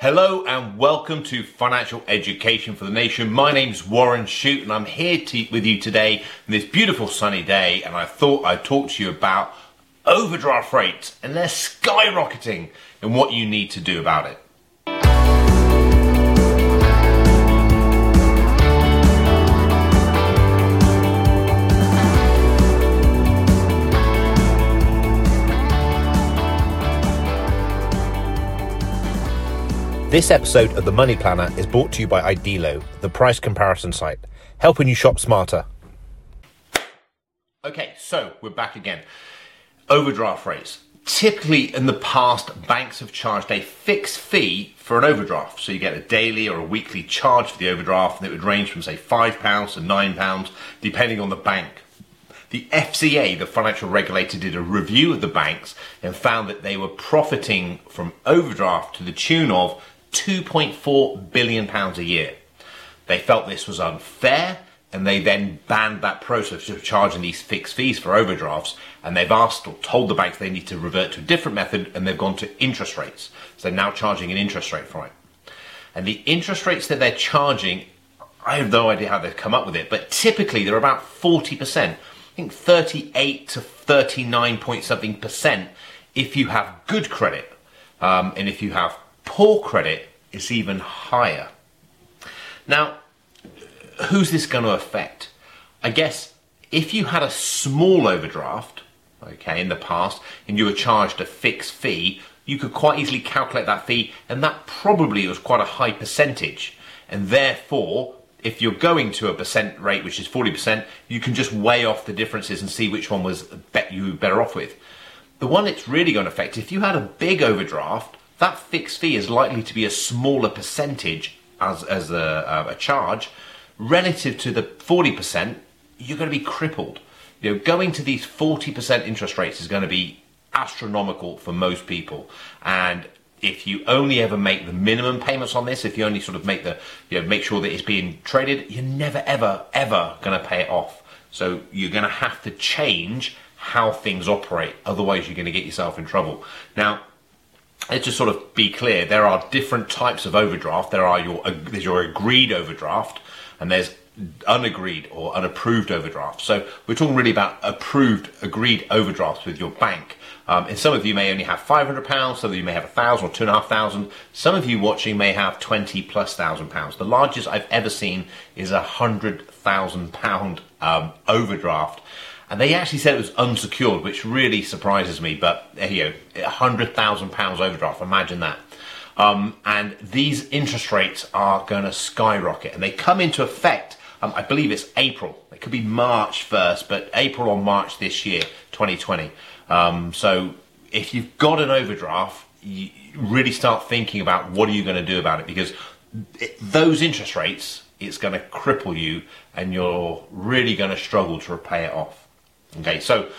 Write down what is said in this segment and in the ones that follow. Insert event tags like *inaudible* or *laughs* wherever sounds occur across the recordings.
Hello and welcome to Financial Education for the Nation. My name's Warren Shute and I'm here to, with you today on this beautiful sunny day and I thought I'd talk to you about overdraft rates and they're skyrocketing and what you need to do about it. This episode of The Money Planner is brought to you by Idealo, the price comparison site, helping you shop smarter. Okay, so we're back again. Overdraft rates. Typically, in the past, banks have charged a fixed fee for an overdraft. So you get a daily or a weekly charge for the overdraft, and it would range from, say, £5 to £9, depending on the bank. The FCA, the financial regulator, did a review of the banks and found that they were profiting from overdraft to the tune of 2.4 billion pounds a year. They felt this was unfair and they then banned that process of charging these fixed fees for overdrafts and they've asked or told the banks they need to revert to a different method and they've gone to interest rates. So they're now charging an interest rate for it. And the interest rates that they're charging, I have no idea how they've come up with it, but typically they're about 40%. I think 38 to 39 point something percent if you have good credit. Um, and if you have poor credit is even higher. Now, who's this going to affect? I guess if you had a small overdraft, okay, in the past, and you were charged a fixed fee, you could quite easily calculate that fee, and that probably was quite a high percentage. And therefore, if you're going to a percent rate which is 40%, you can just weigh off the differences and see which one was bet you better off with. The one it's really going to affect, if you had a big overdraft that fixed fee is likely to be a smaller percentage as, as a, uh, a charge relative to the 40%, you're going to be crippled. You know, going to these 40% interest rates is going to be astronomical for most people. And if you only ever make the minimum payments on this, if you only sort of make the, you know, make sure that it's being traded, you're never, ever, ever going to pay it off. So you're going to have to change how things operate. Otherwise, you're going to get yourself in trouble. Now, let's just sort of be clear. There are different types of overdraft. There are your there's your agreed overdraft, and there's unagreed or unapproved overdraft. So we're talking really about approved, agreed overdrafts with your bank. Um, and some of you may only have £500, some of you may have a thousand or two and a half thousand. Some of you watching may have 20 plus thousand pounds. The largest I've ever seen is a hundred thousand pound um, overdraft and they actually said it was unsecured, which really surprises me. But you know, hundred thousand pounds overdraft. Imagine that. Um, and these interest rates are going to skyrocket, and they come into effect. Um, I believe it's April. It could be March first, but April or March this year, 2020. Um, so if you've got an overdraft, you really start thinking about what are you going to do about it because it, those interest rates, it's going to cripple you, and you're really going to struggle to repay it off. Okay, so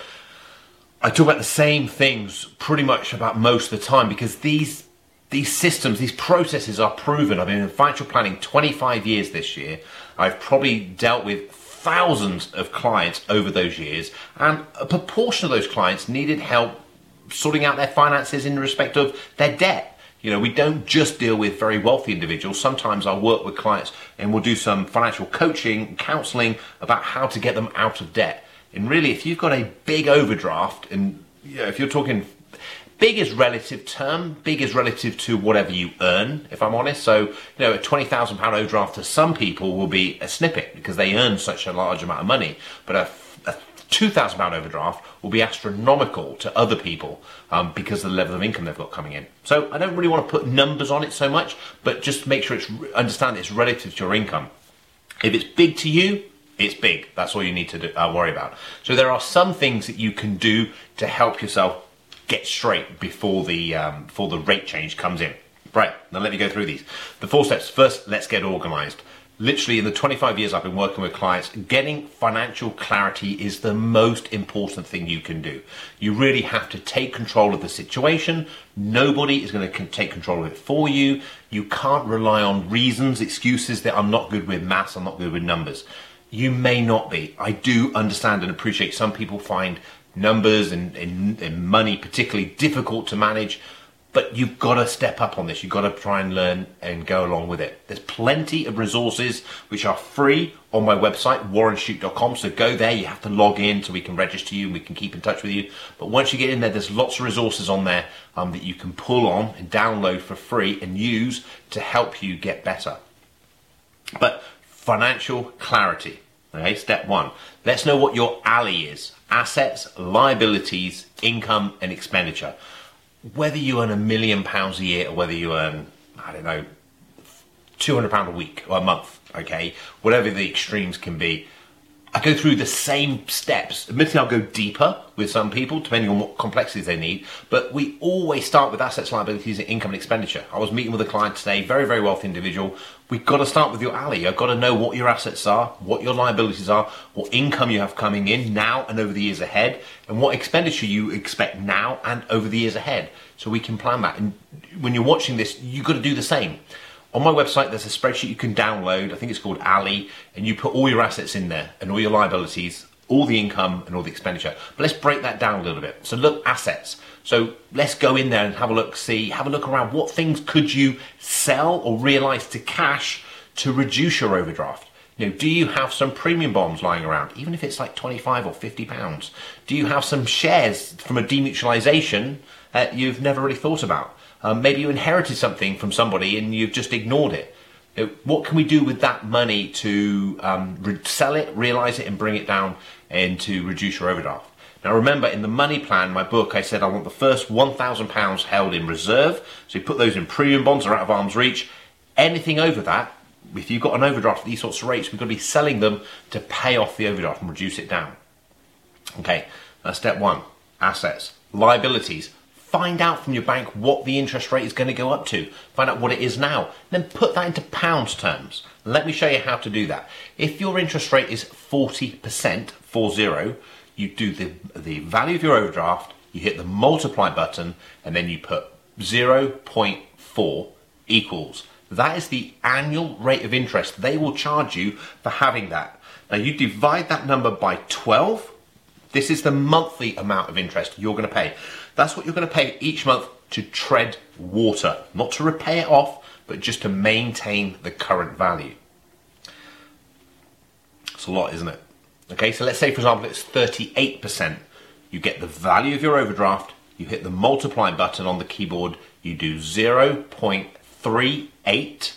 I talk about the same things pretty much about most of the time because these these systems, these processes are proven. I've been in financial planning 25 years this year. I've probably dealt with thousands of clients over those years, and a proportion of those clients needed help sorting out their finances in respect of their debt. You know, we don't just deal with very wealthy individuals. Sometimes I'll work with clients and we'll do some financial coaching, counseling about how to get them out of debt. And really, if you've got a big overdraft, and you know, if you're talking big is relative term, big is relative to whatever you earn, if I'm honest. So, you know, a £20,000 overdraft to some people will be a snippet because they earn such a large amount of money. But a, a £2,000 overdraft will be astronomical to other people um, because of the level of income they've got coming in. So I don't really want to put numbers on it so much, but just make sure it's, understand it's relative to your income. If it's big to you, it's big. That's all you need to do, uh, worry about. So there are some things that you can do to help yourself get straight before the um, before the rate change comes in. Right. Now let me go through these. The four steps. First, let's get organised. Literally, in the 25 years I've been working with clients, getting financial clarity is the most important thing you can do. You really have to take control of the situation. Nobody is going to take control of it for you. You can't rely on reasons, excuses that I'm not good with maths, I'm not good with numbers you may not be. I do understand and appreciate some people find numbers and, and, and, money particularly difficult to manage. but you've got to step up on this. You've got to try and learn and go along with it. There's plenty of resources which are free on my website, warrenshute.com. So go there. You have to log in so we can register you and we can keep in touch with you. But once you get in there, there's lots of resources on there um, that you can pull on and download for free and use to help you get better. But financial clarity. Okay, step one. Let's know what your alley is assets, liabilities, income, and expenditure whether you earn a million pounds a year or whether you earn, I don't know, two hundred pound a week or a month, okay, whatever the extremes can be. I go through the same steps. Admittedly, I'll go deeper with some people, depending on what complexities they need. But we always start with assets, liabilities, and income and expenditure. I was meeting with a client today, very, very wealthy individual. We've got to start with your alley. You've got to know what your assets are, what your liabilities are, what income you have coming in now and over the years ahead, and what expenditure you expect now and over the years ahead. So we can plan that. And when you're watching this, you've got to do the same. On my website, there's a spreadsheet you can download. I think it's called Alley, and you put all your assets in there and all your liabilities, all the income and all the expenditure. But let's break that down a little bit. So look, assets. So let's go in there and have a look, see, have a look around. What things could you sell or realize to cash to reduce your overdraft? You know, do you have some premium bonds lying around, even if it's like 25 or 50 pounds? Do you have some shares from a demutualization that you've never really thought about? Um, maybe you inherited something from somebody and you've just ignored it. You what can we do with that money to um, re- sell it, realize it, and bring it down and to reduce your overdraft? Now remember, in the money plan, my book, I said I want the first £1,000 held in reserve. So you put those in premium bonds or out of arm's reach. Anything over that, if you've got an overdraft at these sorts of rates, we've got to be selling them to pay off the overdraft and reduce it down. Okay, that's step one. Assets. Liabilities find out from your bank what the interest rate is going to go up to. Find out what it is now. Then put that into pounds terms. Let me show you how to do that. If your interest rate is 40%, 40, you do the, the value of your overdraft, you hit the multiply button, and then you put 0.4 equals. That is the annual rate of interest they will charge you for having that. Now you divide that number by 12. This is the monthly amount of interest you're going to pay. That's what you're going to pay each month to tread water, not to repay it off, but just to maintain the current value. It's a lot, isn't it? Okay, so let's say, for example, it's 38%. You get the value of your overdraft, you hit the multiply button on the keyboard, you do 0.38,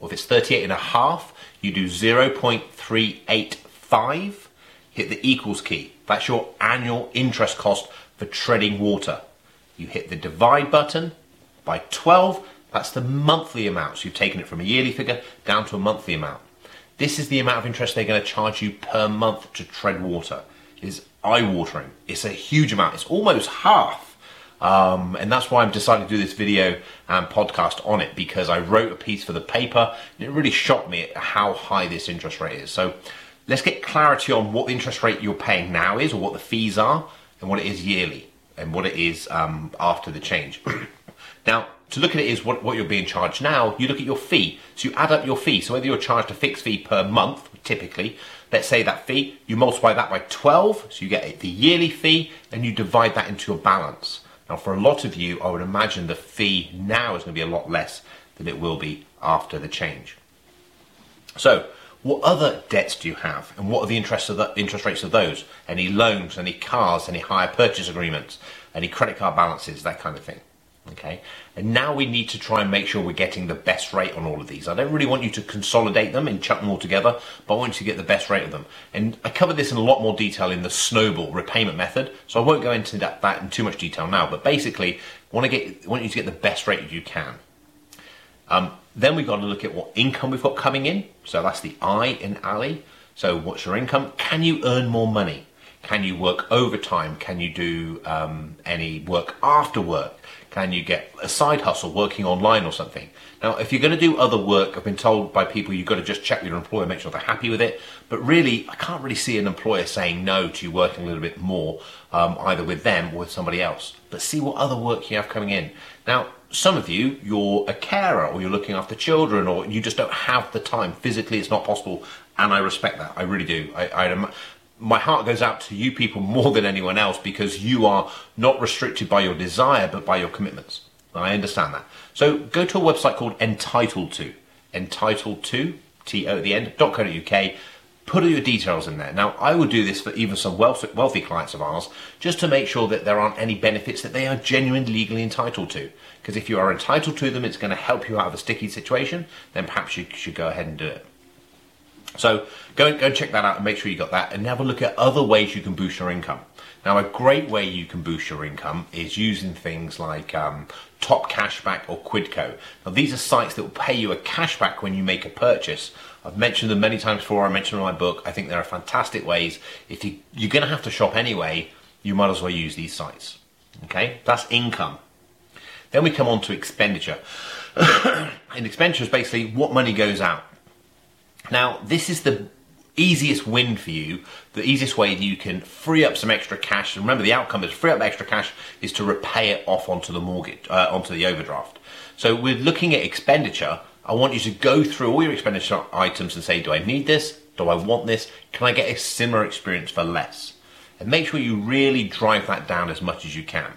or if it's 38 and a half, you do 0.385, hit the equals key. That's your annual interest cost for treading water. You hit the divide button by 12, that's the monthly amount. So you've taken it from a yearly figure down to a monthly amount. This is the amount of interest they're going to charge you per month to tread water. It is eye-watering. It's a huge amount. It's almost half. Um, and that's why I'm deciding to do this video and podcast on it because I wrote a piece for the paper and it really shocked me at how high this interest rate is. So let's get clarity on what the interest rate you're paying now is or what the fees are and what it is yearly and what it is um, after the change. *clears throat* now, to look at it is what, what you're being charged now, you look at your fee. So you add up your fee. So whether you're charged a fixed fee per month, typically, let's say that fee, you multiply that by 12, so you get the yearly fee, and you divide that into your balance. Now, for a lot of you, I would imagine the fee now is going to be a lot less than it will be after the change. So, what other debts do you have, and what are the interest, of the, interest rates of those? Any loans, any cars, any hire purchase agreements, any credit card balances, that kind of thing. Okay, and now we need to try and make sure we're getting the best rate on all of these. I don't really want you to consolidate them and chuck them all together, but I want you to get the best rate of them. And I cover this in a lot more detail in the snowball repayment method, so I won't go into that, that in too much detail now. But basically, want to get want you to get the best rate you can. Um, then we've got to look at what income we've got coming in. So that's the I in alley. So what's your income? Can you earn more money? Can you work overtime? Can you do um, any work after work? Can you get a side hustle working online or something? Now, if you're going to do other work, I've been told by people you've got to just check with your employer, make sure they're happy with it. But really, I can't really see an employer saying no to you working a little bit more, um, either with them or with somebody else. But see what other work you have coming in. Now, some of you, you're a carer or you're looking after children or you just don't have the time. Physically, it's not possible. And I respect that. I really do. I, I, my heart goes out to you people *laughs* more than anyone else because you are not restricted by your desire but by your commitments. I understand that. So go to a website called Entitled To. Entitled To, T O at the end, dot .co.uk. Put all your details in there. Now, I would do this for even some wealthy, wealthy clients of ours, just to make sure that there aren't any benefits that they are genuinely legally entitled to. Because if you are entitled to them, it's going to help you out of a sticky situation. Then perhaps you should go ahead and do it. So go, go and check that out and make sure you got that and have a look at other ways you can boost your income. Now, a great way you can boost your income is using things like um, Top Cashback or Quidco. Now, these are sites that will pay you a cashback when you make a purchase. I've mentioned them many times before. I mentioned in my book. I think they are fantastic ways. If you, you're going to have to shop anyway, you might as well use these sites. Okay, that's income. Then we come on to expenditure. *coughs* and expenditure is basically what money goes out. Now, this is the easiest win for you, the easiest way that you can free up some extra cash. And remember, the outcome is free up extra cash is to repay it off onto the mortgage, uh, onto the overdraft. So with looking at expenditure, I want you to go through all your expenditure items and say, do I need this? Do I want this? Can I get a similar experience for less? And make sure you really drive that down as much as you can.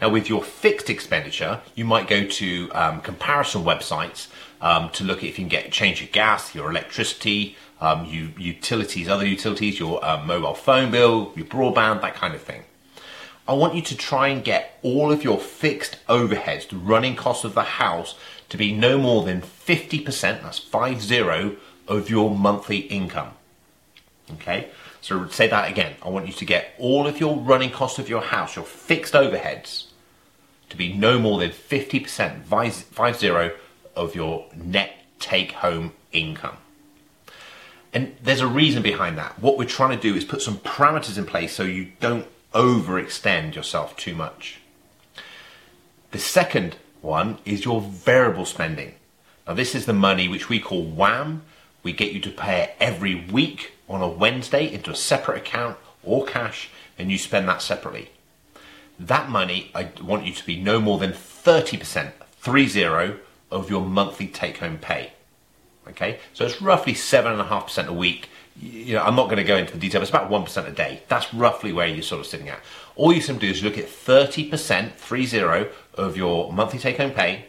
Now, with your fixed expenditure, you might go to um, comparison websites um, to look at if you can get change your gas, your electricity, um, you, utilities, other utilities, your uh, mobile phone bill, your broadband, that kind of thing. I want you to try and get all of your fixed overheads, the running costs of the house, to be no more than 50%, that's 50, of your monthly income. Okay, so say that again. I want you to get all of your running costs of your house, your fixed overheads, to be no more than 50%, 50 of your net take home income. And there's a reason behind that. What we're trying to do is put some parameters in place so you don't overextend yourself too much. The second one is your variable spending. Now, this is the money which we call WAM. We get you to pay it every week on a Wednesday into a separate account or cash, and you spend that separately. That money, I want you to be no more than 30%, 30, of your monthly take home pay. Okay, so it's roughly seven and a half percent a week. You know, I'm not going to go into the detail. It's about one percent a day. That's roughly where you're sort of sitting at. All you simply do is look at thirty percent, three zero, of your monthly take-home pay.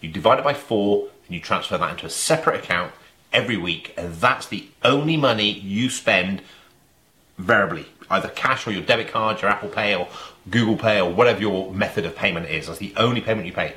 You divide it by four, and you transfer that into a separate account every week, and that's the only money you spend variably, either cash or your debit card, your Apple Pay or Google Pay or whatever your method of payment is. That's the only payment you pay.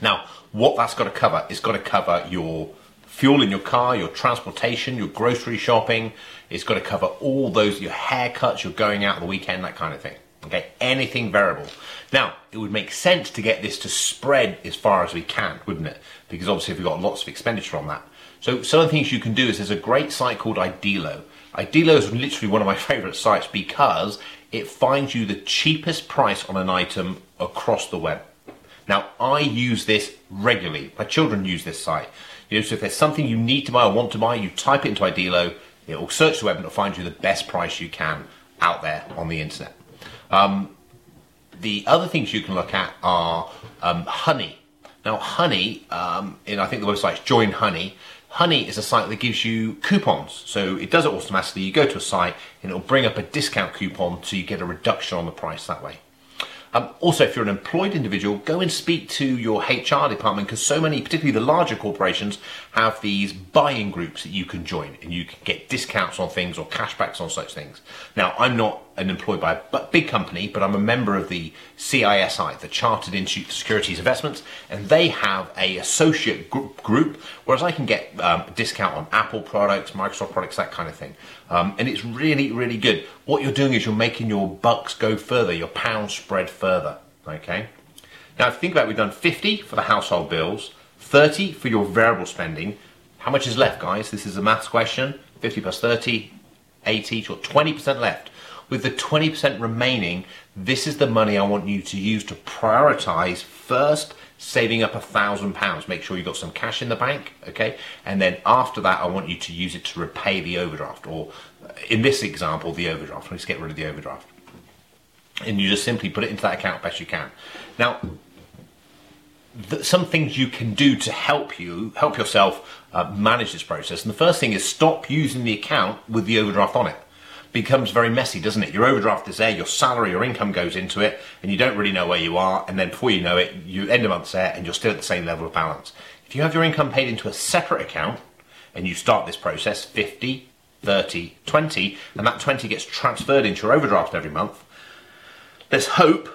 Now, what that's got to cover is got to cover your fuel in your car, your transportation, your grocery shopping. It's got to cover all those, your haircuts, you're going out the weekend, that kind of thing. Okay, anything variable. Now, it would make sense to get this to spread as far as we can, wouldn't it? Because obviously if we've got lots of expenditure on that. So some of the things you can do is there's a great site called Idealo. Idealo is literally one of my *laughs* favorite sites because it finds you the cheapest price on an item across the web. Now, I use this regularly. My children use this site. You know, so if there's something you need to buy or want to buy, you type it into Idealo, it will search the web and it'll find you the best price you can out there on the internet. Um, the other things you can look at are um, Honey. Now, Honey, um, in I think the website's Join Honey. Honey is a site that gives you coupons. So it does it automatically. You go to a site and it'll bring up a discount coupon so you get a reduction on the price that way. Um, also, if you're an employed individual, go and speak to your HR department because so many, particularly the larger corporations, have these buying groups that you can join and you can get discounts on things or cashbacks on such things. Now, I'm not an employed by a big company, but I'm a member of the CISI, the Chartered Institute for Securities Investments, and they have a associate group, whereas I can get um, a discount on Apple products, Microsoft products, that kind of thing. Um, and it's really, really good. What you're doing is you're making your bucks go further, your pounds spread further. Okay. Now, think about it, we've done 50 for the household bills, 30 for your variable spending. How much is left, guys? This is a maths question. 50 plus 30, 80, or 20% left. With the 20% remaining, this is the money I want you to use to prioritize first saving up a thousand pounds. Make sure you've got some cash in the bank, okay? And then after that, I want you to use it to repay the overdraft, or in this example, the overdraft. Let's get rid of the overdraft. And you just simply put it into that account best you can. Now, some things you can do to help you, help yourself uh, manage this process. And the first thing is stop using the account with the overdraft on it. Becomes very messy, doesn't it? Your overdraft is there, your salary, your income goes into it, and you don't really know where you are, and then before you know it, you end a month there and you're still at the same level of balance. If you have your income paid into a separate account and you start this process 50, 30, 20, and that 20 gets transferred into your overdraft every month, let's hope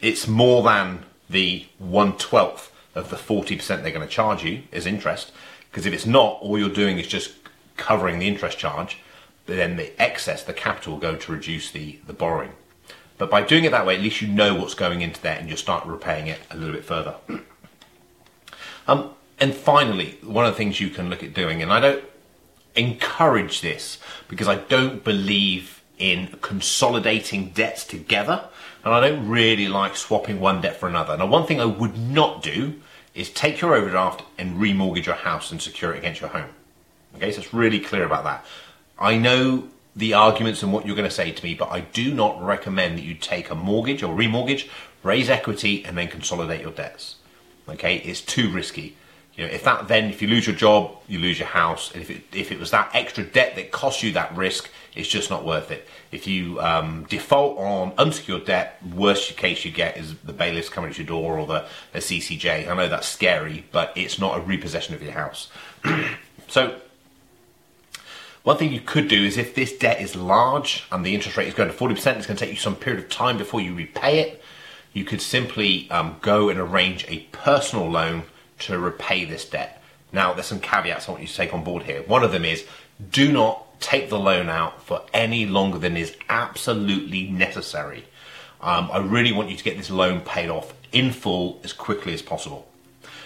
it's more than the 1 12th of the 40% they're going to charge you as interest. Because if it's not, all you're doing is just covering the interest charge, then the excess, the capital, will go to reduce the, the borrowing. But by doing it that way, at least you know what's going into there and you'll start repaying it a little bit further. *clears throat* Um, and finally, one of the things you can look at doing, and I don't encourage this because I don't believe in consolidating debts together, and I don't really like swapping one debt for another. Now, one thing I would not do is take your overdraft and remortgage your house and secure it against your home. Okay, so it's really clear about that. I know the arguments and what you're going to say to me, but I do not recommend that you take a mortgage or remortgage, raise equity, and then consolidate your debts. Okay, it's too risky. You know, if that then, if you lose your job, you lose your house. And if it, if it was that extra debt that cost you that risk, it's just not worth it. If you um, default on unsecured debt, worst case you get is the bailiffs coming to your door or the, the CCJ. I know that's scary, but it's not a repossession of your house. *clears throat* so, one thing you could do is if this debt is large and the interest rate is going to 40%, it's going to take you some period of time before you repay it. You could simply um, go and arrange a personal loan to repay this debt. Now, there's some caveats I want you to take on board here. One of them is do not take the loan out for any longer than is absolutely necessary. Um, I really want you to get this loan paid off in full as quickly as possible.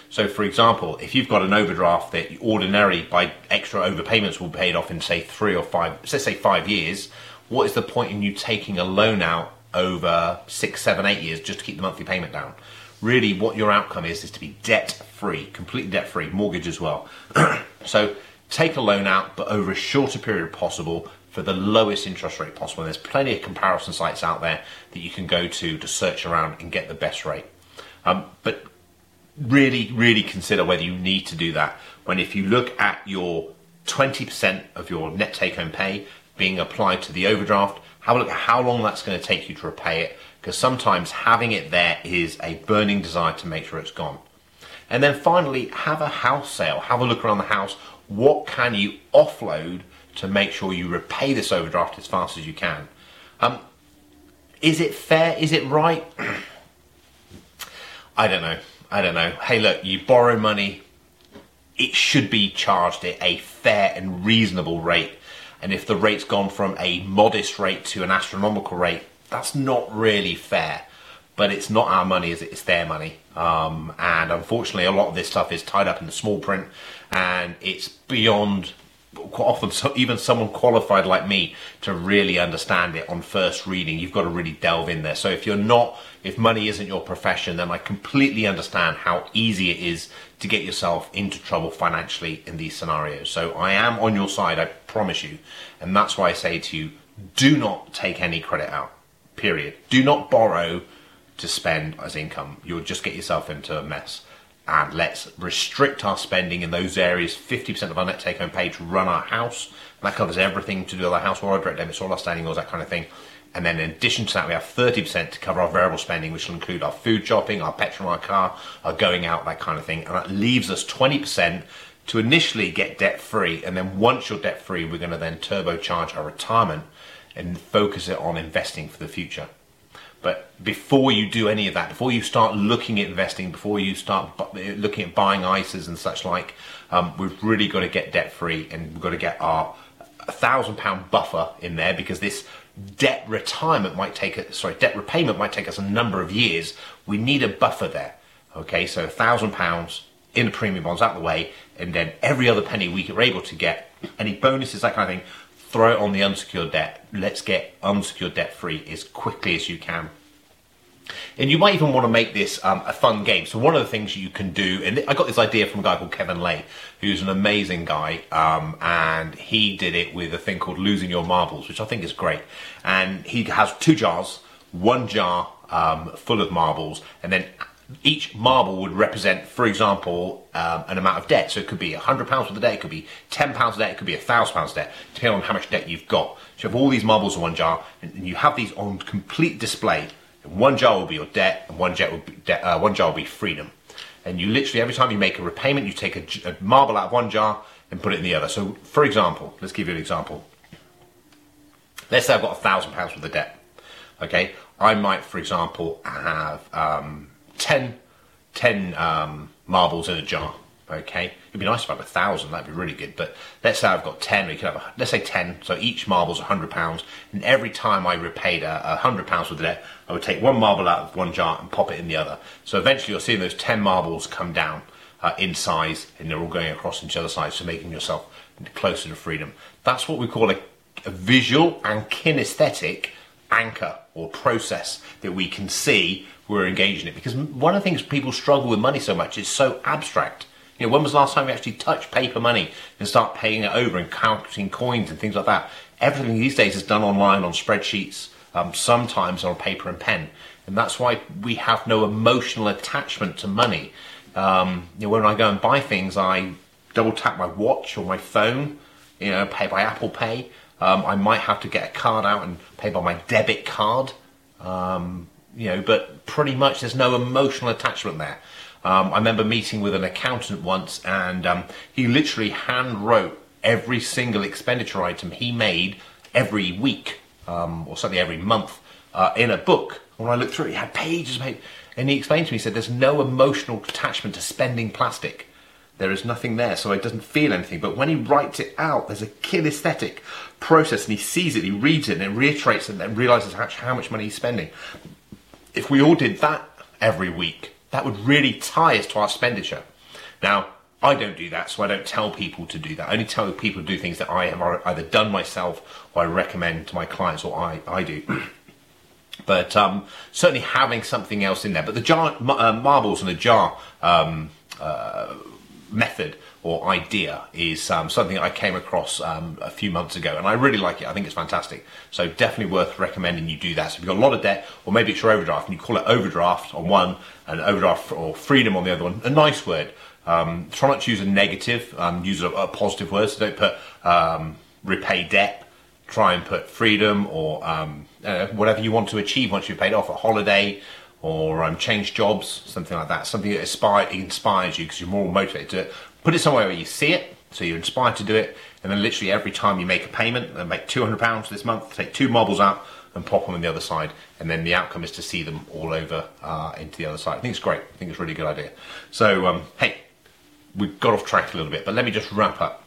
So, for example, if you've got an overdraft that ordinarily by extra overpayments will be paid off in, say, three or five, let's say five years, what is the point in you taking a loan out over six, seven, eight years just to keep the monthly payment down? really what your outcome is is to be debt free, completely debt free, mortgage as well. *clears throat* so take a loan out, but over a shorter period possible for the lowest interest rate possible. And there's plenty of comparison sites out there that you can go to to search around and get the best rate. Um, but really, really consider whether you need to do that. When if you look at your 20% of your net take home pay being applied to the overdraft, have a look at how long that's going to take you to repay it because sometimes having it there is a burning desire to make sure it's gone. And then finally, have a house sale. Have a look around the house. What can you offload to make sure you repay this overdraft as fast as you can? Um, is it fair? Is it right? *clears throat* I don't know. I don't know. Hey, look, you borrow money, it should be charged at a fair and reasonable rate. And if the rate's gone from a modest rate to an astronomical rate, that's not really fair. But it's not our money, is it? It's their money. Um, and unfortunately, a lot of this stuff is tied up in the small print, and it's beyond often so even someone qualified like me to really understand it on first reading you've got to really delve in there so if you're not if money isn't your profession then i completely understand how easy it is to get yourself into trouble financially in these scenarios so i am on your side i promise you and that's why i say to you do not take any credit out Period. Do not borrow to spend as income. You'll just get yourself into a mess. And let's restrict our spending in those areas. 50% of our net take home pay to run our house. that covers everything to do with our house, or our direct debits, all our standing orders, that kind of thing. And then in addition to that, we have 30% to cover our variable spending, which will include our food shopping, our petrol our car, our going out, that kind of thing. And that leaves us 20% to initially get debt free. And then once you're debt free, we're going to then turbocharge our retirement and focus it on investing for the future. But before you do any of that, before you start looking at investing, before you start looking at buying ISAs and such like, um, we've really got to get debt free and we've got to get our thousand pound buffer in there because this debt retirement might take a, sorry debt repayment might take us a number of years. We need a buffer there. Okay, so a thousand pounds in the premium bonds out the way, and then every other penny we are able to get, any bonuses, that kind of thing, throw it on the unsecured debt. Let's get unsecured debt free as quickly as you can. And you might even want to make this um, a fun game. So one of the things you can do, and I got this idea from a guy called Kevin Lay, who's an amazing guy, um, and he did it with a thing called Losing Your Marbles, which I think is great. And he has two jars, one jar um, full of marbles, and then each marble would represent, for example, um, an amount of debt. So it could be £100 worth of debt, it could be £10 of debt, it could be £1,000 debt, depending on how much debt you've got. So you have all these marbles in one jar, and you have these on complete display. One jar will be your debt, and one, jar will be, de- uh, one jar will be freedom. And you literally, every time you make a repayment, you take a, a marble out of one jar and put it in the other. So, for example, let's give you an example. Let's say I've got a thousand pounds worth of debt. Okay, I might, for example, have um, 10, 10 um, marbles in a jar. Okay, it'd be nice if I had a thousand. That'd be really good. But let's say I've got ten. We could have, a, let's say ten. So each marble's a hundred pounds, and every time I repaid a, a hundred pounds of debt, I would take one marble out of one jar and pop it in the other. So eventually, you're seeing those ten marbles come down uh, in size, and they're all going across each other sides, so making yourself closer to freedom. That's what we call a, a visual and kinesthetic anchor or process that we can see we're engaged in it. Because one of the things people struggle with money so much is so abstract. You know, when was the last time you actually touched paper money and start paying it over and counting coins and things like that? Everything these days is done online on spreadsheets, um, sometimes on paper and pen. And that's why we have no emotional attachment to money. Um, you know, when I go and buy things, I double tap my watch or my phone, you know, pay by Apple Pay. Um, I might have to get a card out and pay by my debit card. Um, you know, but pretty much there's no emotional attachment there. Um, I remember meeting with an accountant once, and um, he literally hand wrote every single expenditure item he made every week, um, or certainly every month, uh, in a book. When I looked through it, he had pages, pages, and he explained to me, he said, "There's no emotional attachment to spending plastic." there is nothing there, so it doesn't feel anything. But when he writes it out, there's a kinesthetic process, and he sees it, he reads it, and it reiterates it, and realizes how, how much money he's spending. If we all did that every week, that would really tie us to our expenditure. Now, I don't do that, so I don't tell people to do that. I only tell people to do things that I have either done myself or I recommend to my clients or I, I do. *clears throat* but um, certainly having something else in there. But the jar, uh, marbles in a jar um, uh, method or idea is um, something I came across um, a few months ago, and I really like it. I think it's fantastic. So definitely worth recommending you do that. So if you've got a lot of debt, or maybe it's your overdraft, and you call it overdraft on one, and overdraft or freedom on the other one, a nice word. Um, try not to use a negative, um, use a, a, positive word. So don't put um, repay debt. Try and put freedom or um, uh, whatever you want to achieve once you've paid off a holiday or um, change jobs, something like that. Something that inspire, inspires you because you're more motivated to put it somewhere where you see it, so you're inspired to do it. And then literally every time you make a payment, and make £200 this month, take two marbles out and pop them on the other side. And then the outcome is to see them all over uh, into the other side. I think it's great. I think it's a really good idea. So, um, hey, we got off track a little bit, but let me just wrap up.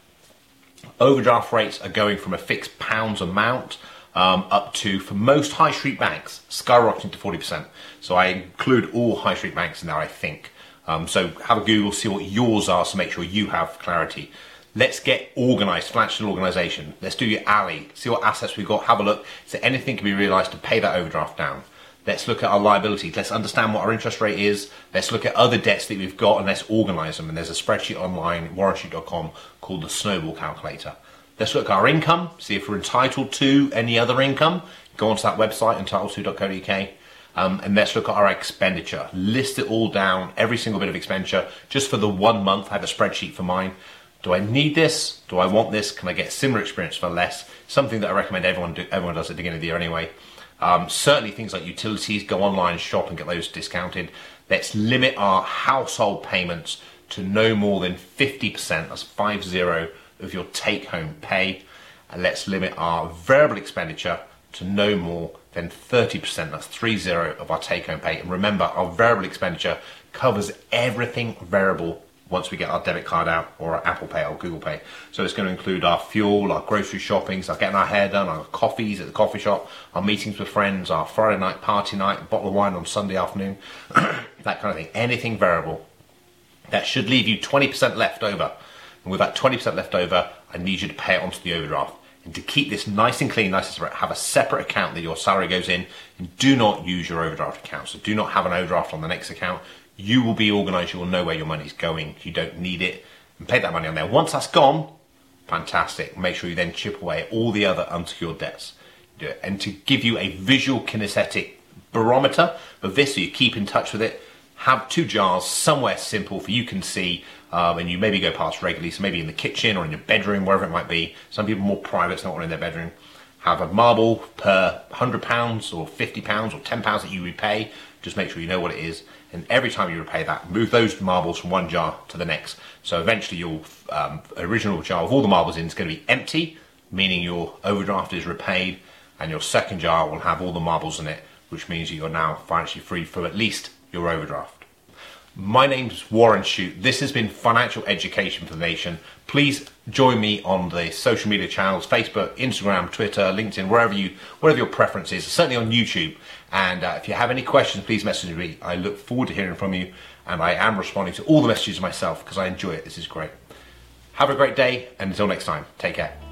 Overdraft rates are going from a fixed pounds amount um, up to, for most high street banks, skyrocketing to 40%. So I include all high street banks in there, I think. Um, so have a Google, see what yours are, so make sure you have clarity. Let's get organised, financial organisation. Let's do your alley, see what assets we've got, have a look. There anything can be realised to pay that overdraft down? Let's look at our liabilities. Let's understand what our interest rate is. Let's look at other debts that we've got and let's organise them. And there's a spreadsheet online, warrenshute.com, called the Snowball Calculator. Let's look at our income, see if we're entitled to any other income. Go onto that website, entitledto.co.uk, um, and let's look at our expenditure. List it all down, every single bit of expenditure, just for the one month. I have a spreadsheet for mine. Do I need this? Do I want this? Can I get similar experience for less? Something that I recommend everyone do, everyone does at the beginning of the year anyway. Um, certainly things like utilities, go online, shop and get those discounted. Let's limit our household payments to no more than 50%, that's 5 0 of your take home pay. And let's limit our variable expenditure to no more than 30%. That's 3 0 of our take home pay. And remember, our variable expenditure covers everything variable once we get our debit card out or our Apple Pay or Google Pay. So it's going to include our fuel, our grocery shoppings, our getting our hair done, our coffees at the coffee shop, our meetings with friends, our Friday night party night, a bottle of wine on Sunday afternoon, *coughs* that kind of thing. Anything variable. That should leave you 20% left over. And with that 20% left over, I need you to pay it onto the overdraft. And to keep this nice and clean, nice and separate, have a separate account that your salary goes in and do not use your overdraft account. So do not have an overdraft on the next account. You will be organized. You will know where your money is going. You don't need it and pay that money on there. Once that's gone, fantastic. Make sure you then chip away all the other unsecured debts. And to give you a visual kinesthetic barometer of this so you keep in touch with it, have two jars somewhere simple for you can see um, and you maybe go past regularly, so maybe in the kitchen or in your bedroom, wherever it might be. Some people more private, it's not one in their bedroom. Have a marble per £100 or £50 or £10 that you repay. Just make sure you know what it is. And every time you repay that, move those marbles from one jar to the next. So eventually your um, original jar with all the marbles in is going to be empty, meaning your overdraft is repaid, and your second jar will have all the marbles in it, which means you're now financially free for at least your overdraft. My name's Warren Shute. This has been Financial Education for the Nation. Please join me on the social media channels, Facebook, Instagram, Twitter, LinkedIn, wherever you, whatever your preference is, certainly on YouTube. And uh, if you have any questions, please message me. I look forward to hearing from you. And I am responding to all the messages myself because I enjoy it. This is great. Have a great day. And until next time, take care.